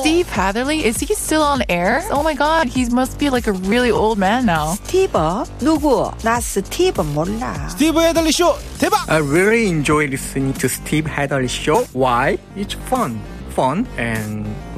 Steve Hatherly, is he still on air? Oh my god, he must be like a really old man now. 스티브 누구? 나 스티브 몰라. I really enjoy listening to Steve Hadley show. Why? It's fun. Fun and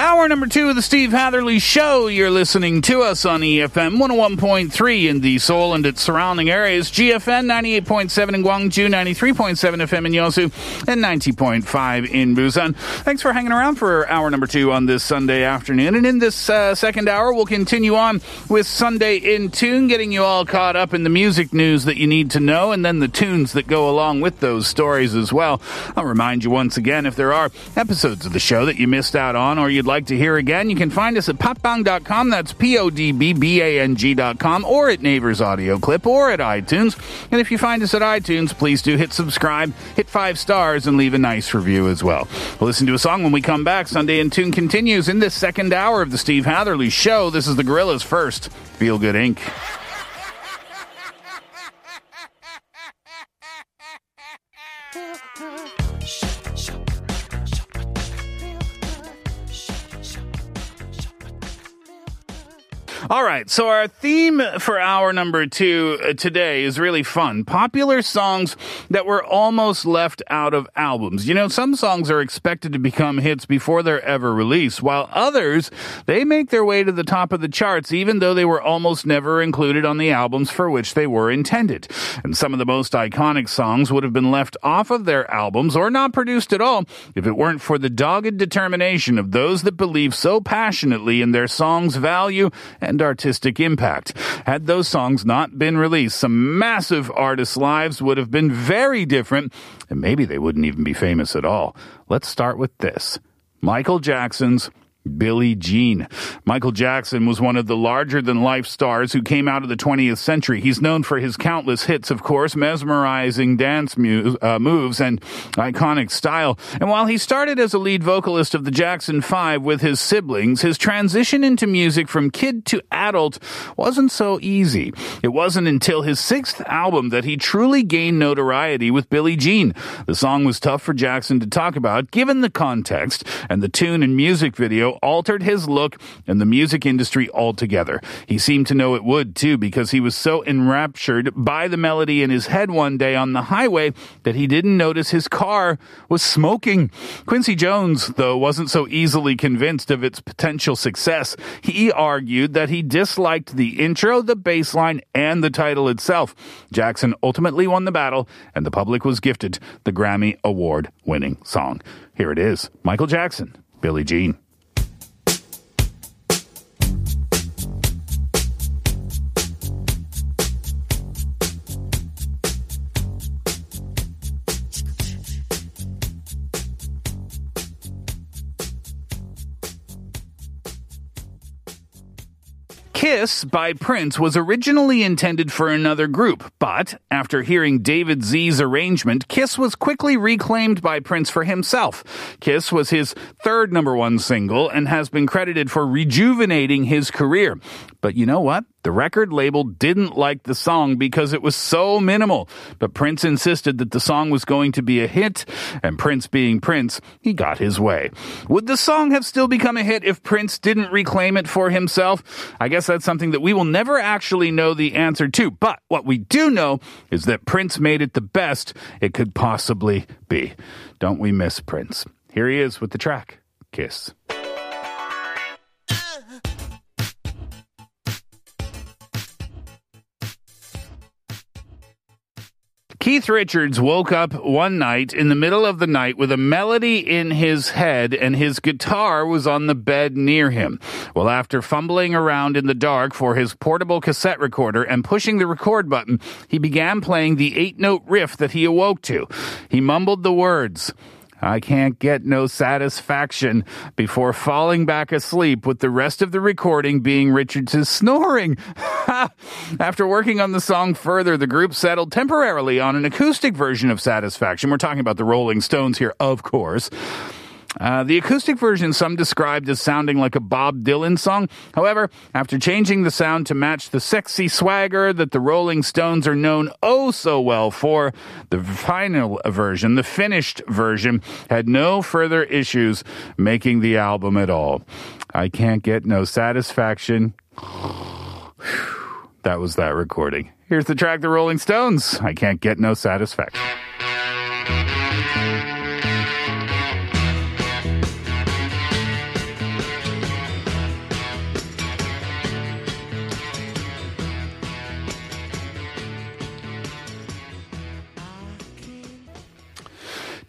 Hour number two of the Steve Hatherly Show. You're listening to us on EFM 101.3 in the Seoul and its surrounding areas, GFN 98.7 in Gwangju, 93.7 FM in Yosu, and 90.5 in Busan. Thanks for hanging around for hour number two on this Sunday afternoon. And in this uh, second hour, we'll continue on with Sunday in Tune, getting you all caught up in the music news that you need to know, and then the tunes that go along with those stories as well. I'll remind you once again if there are episodes of the show that you missed out on or you'd like to hear again, you can find us at podbbang.com. That's P O D B B A N G.com or at Naver's Audio Clip or at iTunes. And if you find us at iTunes, please do hit subscribe, hit five stars, and leave a nice review as well. We'll listen to a song when we come back. Sunday in Tune continues in this second hour of the Steve Hatherly Show. This is the Gorillaz first. Feel Good Inc. All right, so our theme for hour number two uh, today is really fun. Popular songs that were almost left out of albums. You know, some songs are expected to become hits before they're ever released, while others, they make their way to the top of the charts even though they were almost never included on the albums for which they were intended. And some of the most iconic songs would have been left off of their albums or not produced at all if it weren't for the dogged determination of those that believe so passionately in their song's value and artistic impact. Had those songs not been released, some massive artists' lives would have been very different, and maybe they wouldn't even be famous at all. Let's start with this Michael Jackson's Billie Jean. Michael Jackson was one of the larger than life stars who came out of the 20th century. He's known for his countless hits, of course, mesmerizing dance mu- uh, moves and iconic style. And while he started as a lead vocalist of the Jackson 5 with his siblings, his transition into music from kid to adult wasn't so easy. It wasn't until his sixth album that he truly gained notoriety with Billie Jean. The song was tough for Jackson to talk about given the context, and the tune and music video altered his look and the music industry altogether. He seemed to know it would too because he was so enraptured by the melody in his head one day on the highway that he didn't notice his car was smoking. Quincy Jones, though, wasn't so easily convinced of its potential success. He argued that he disliked the intro, the bass line, and the title itself. Jackson ultimately won the battle, and the public was gifted the Grammy Award winning song. Here it is Michael Jackson, Billie Jean. Kiss by Prince was originally intended for another group, but after hearing David Z's arrangement, Kiss was quickly reclaimed by Prince for himself. Kiss was his third number one single and has been credited for rejuvenating his career. But you know what? The record label didn't like the song because it was so minimal. But Prince insisted that the song was going to be a hit, and Prince being Prince, he got his way. Would the song have still become a hit if Prince didn't reclaim it for himself? I guess that's something that we will never actually know the answer to. But what we do know is that Prince made it the best it could possibly be. Don't we miss Prince? Here he is with the track, Kiss. Keith Richards woke up one night in the middle of the night with a melody in his head and his guitar was on the bed near him. Well, after fumbling around in the dark for his portable cassette recorder and pushing the record button, he began playing the eight note riff that he awoke to. He mumbled the words. I can't get no satisfaction before falling back asleep with the rest of the recording being Richards' snoring. After working on the song further, the group settled temporarily on an acoustic version of Satisfaction. We're talking about the Rolling Stones here, of course. Uh, the acoustic version some described as sounding like a Bob Dylan song. However, after changing the sound to match the sexy swagger that the Rolling Stones are known oh so well for, the final version, the finished version, had no further issues making the album at all. I can't get no satisfaction. that was that recording. Here's the track, The Rolling Stones. I can't get no satisfaction.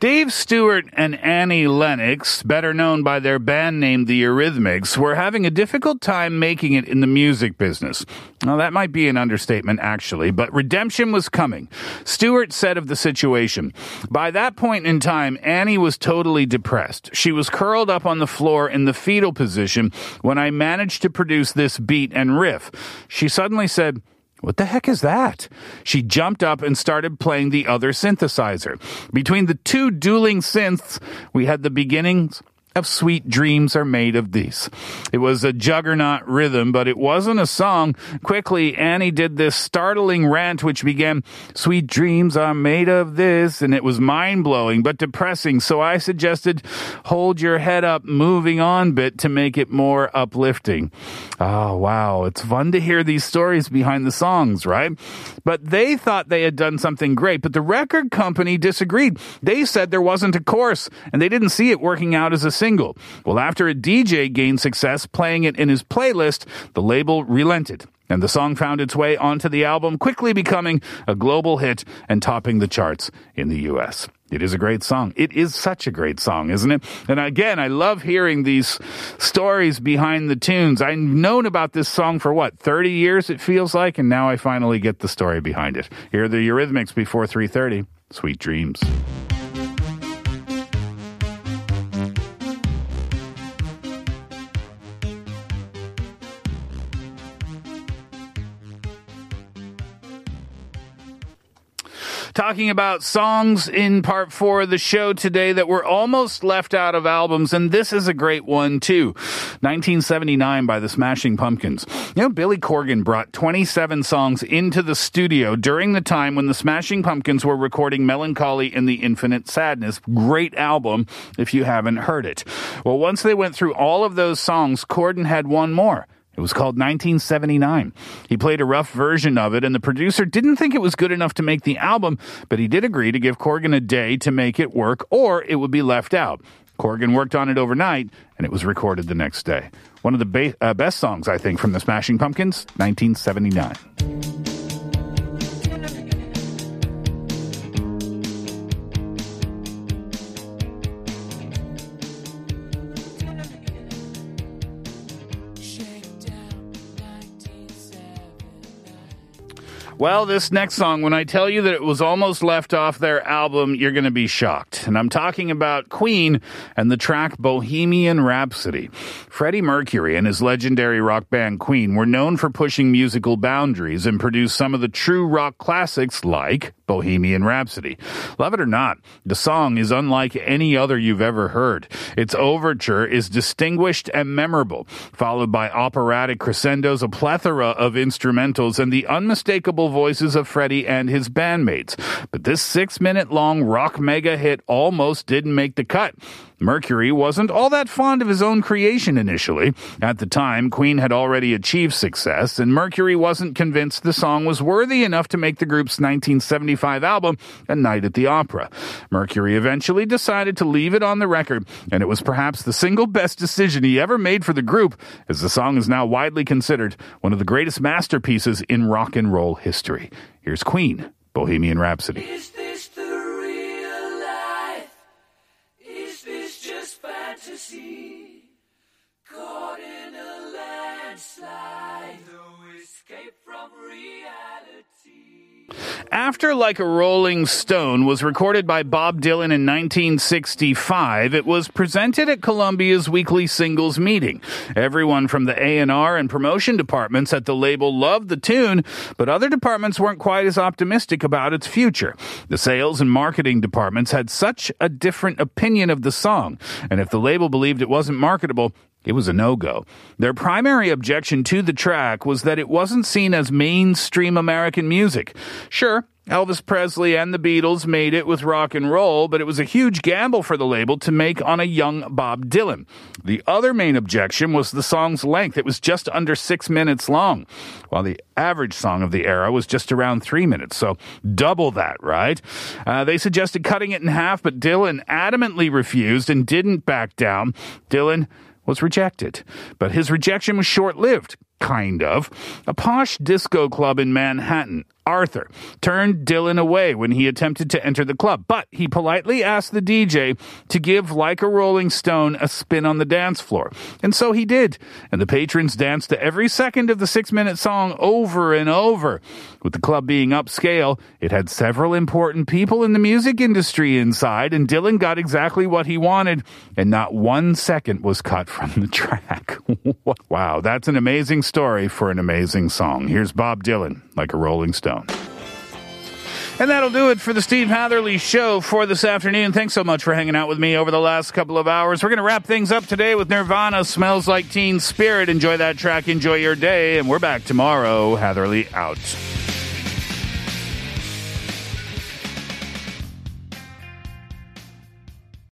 Dave Stewart and Annie Lennox, better known by their band name The Eurythmics, were having a difficult time making it in the music business. Now, that might be an understatement, actually, but redemption was coming. Stewart said of the situation, By that point in time, Annie was totally depressed. She was curled up on the floor in the fetal position when I managed to produce this beat and riff. She suddenly said, what the heck is that? She jumped up and started playing the other synthesizer. Between the two dueling synths, we had the beginnings of sweet dreams are made of these. It was a juggernaut rhythm, but it wasn't a song. Quickly, Annie did this startling rant which began, Sweet dreams are made of this, and it was mind blowing but depressing. So I suggested, Hold your head up, moving on bit to make it more uplifting. Oh, wow. It's fun to hear these stories behind the songs, right? But they thought they had done something great, but the record company disagreed. They said there wasn't a chorus, and they didn't see it working out as a single. Well, after a DJ gained success playing it in his playlist, the label relented. And the song found its way onto the album, quickly becoming a global hit and topping the charts in the US. It is a great song. It is such a great song, isn't it? And again, I love hearing these stories behind the tunes. I've known about this song for what, 30 years it feels like, and now I finally get the story behind it. Here are the Eurythmics before 3.30. Sweet dreams. Talking about songs in part four of the show today that were almost left out of albums, and this is a great one too. 1979 by the Smashing Pumpkins. You know, Billy Corgan brought 27 songs into the studio during the time when the Smashing Pumpkins were recording Melancholy and the Infinite Sadness. Great album if you haven't heard it. Well, once they went through all of those songs, Corgan had one more. It was called 1979. He played a rough version of it, and the producer didn't think it was good enough to make the album, but he did agree to give Corgan a day to make it work, or it would be left out. Corgan worked on it overnight, and it was recorded the next day. One of the ba- uh, best songs, I think, from the Smashing Pumpkins, 1979. Well, this next song, when I tell you that it was almost left off their album, you're going to be shocked. And I'm talking about Queen and the track Bohemian Rhapsody. Freddie Mercury and his legendary rock band Queen were known for pushing musical boundaries and produced some of the true rock classics like Bohemian Rhapsody. Love it or not, the song is unlike any other you've ever heard. Its overture is distinguished and memorable, followed by operatic crescendos, a plethora of instrumentals, and the unmistakable voices of Freddie and his bandmates. But this six minute long rock mega hit almost didn't make the cut. Mercury wasn't all that fond of his own creation initially. At the time, Queen had already achieved success, and Mercury wasn't convinced the song was worthy enough to make the group's 1975 album, A Night at the Opera. Mercury eventually decided to leave it on the record, and it was perhaps the single best decision he ever made for the group, as the song is now widely considered one of the greatest masterpieces in rock and roll history. Here's Queen, Bohemian Rhapsody. After Like a Rolling Stone was recorded by Bob Dylan in 1965, it was presented at Columbia's weekly singles meeting. Everyone from the A&R and promotion departments at the label loved the tune, but other departments weren't quite as optimistic about its future. The sales and marketing departments had such a different opinion of the song, and if the label believed it wasn't marketable, it was a no go. Their primary objection to the track was that it wasn't seen as mainstream American music. Sure, Elvis Presley and the Beatles made it with rock and roll, but it was a huge gamble for the label to make on a young Bob Dylan. The other main objection was the song's length. It was just under six minutes long, while the average song of the era was just around three minutes. So double that, right? Uh, they suggested cutting it in half, but Dylan adamantly refused and didn't back down. Dylan was rejected. But his rejection was short lived, kind of. A posh disco club in Manhattan Arthur turned Dylan away when he attempted to enter the club, but he politely asked the DJ to give Like a Rolling Stone a spin on the dance floor. And so he did. And the patrons danced to every second of the six minute song over and over. With the club being upscale, it had several important people in the music industry inside, and Dylan got exactly what he wanted, and not one second was cut from the track. wow, that's an amazing story for an amazing song. Here's Bob Dylan, like a Rolling Stone. And that'll do it for the Steve Hatherly Show for this afternoon. Thanks so much for hanging out with me over the last couple of hours. We're going to wrap things up today with Nirvana Smells Like Teen Spirit. Enjoy that track, enjoy your day, and we're back tomorrow. Hatherly out.